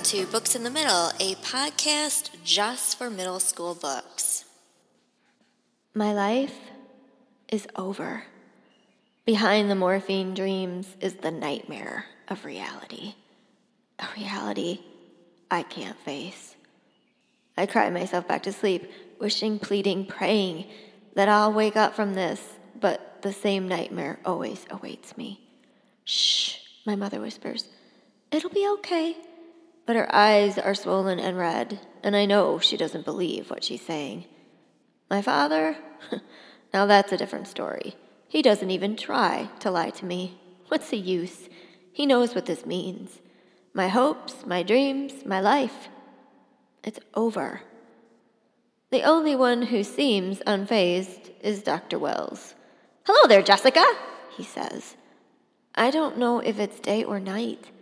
Welcome to Books in the Middle, a podcast just for middle school books. My life is over. Behind the morphine dreams is the nightmare of reality. A reality I can't face. I cry myself back to sleep, wishing, pleading, praying that I'll wake up from this, but the same nightmare always awaits me. Shh, my mother whispers. It'll be okay. But her eyes are swollen and red, and I know she doesn't believe what she's saying. My father? now that's a different story. He doesn't even try to lie to me. What's the use? He knows what this means. My hopes, my dreams, my life. It's over. The only one who seems unfazed is Dr. Wells. Hello there, Jessica, he says. I don't know if it's day or night.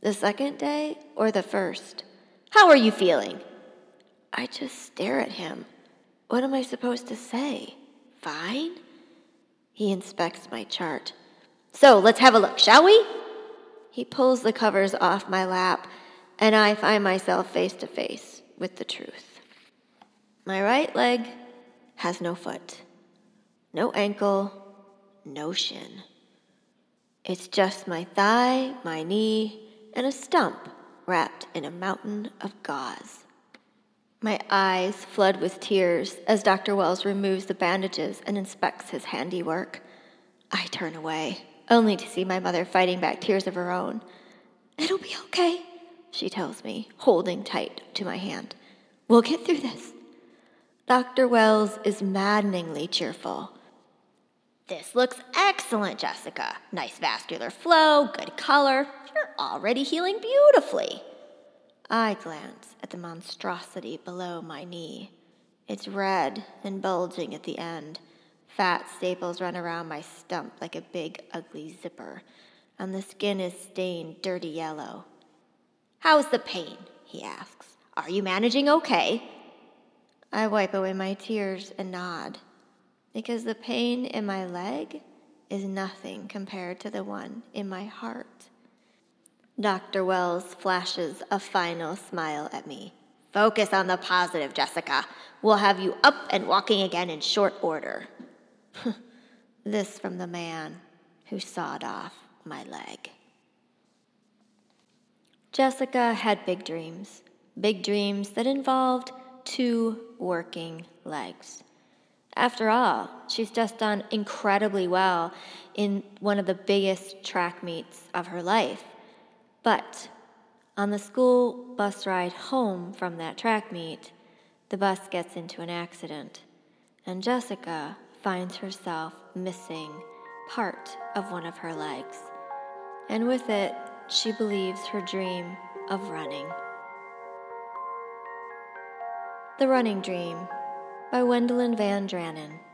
The second day or the first? How are you feeling? I just stare at him. What am I supposed to say? Fine? He inspects my chart. So let's have a look, shall we? He pulls the covers off my lap, and I find myself face to face with the truth. My right leg has no foot, no ankle, no shin. It's just my thigh, my knee, and a stump wrapped in a mountain of gauze. My eyes flood with tears as Dr. Wells removes the bandages and inspects his handiwork. I turn away, only to see my mother fighting back tears of her own. It'll be okay, she tells me, holding tight to my hand. We'll get through this. Dr. Wells is maddeningly cheerful. This looks excellent, Jessica. Nice vascular flow, good color. You're already healing beautifully. I glance at the monstrosity below my knee. It's red and bulging at the end. Fat staples run around my stump like a big, ugly zipper, and the skin is stained dirty yellow. How's the pain? he asks. Are you managing okay? I wipe away my tears and nod because the pain in my leg is nothing compared to the one in my heart. Dr. Wells flashes a final smile at me. Focus on the positive, Jessica. We'll have you up and walking again in short order. this from the man who sawed off my leg. Jessica had big dreams, big dreams that involved two working legs. After all, she's just done incredibly well in one of the biggest track meets of her life. But on the school bus ride home from that track meet, the bus gets into an accident, and Jessica finds herself missing part of one of her legs. And with it, she believes her dream of running. The Running Dream by Wendelin Van Draanen.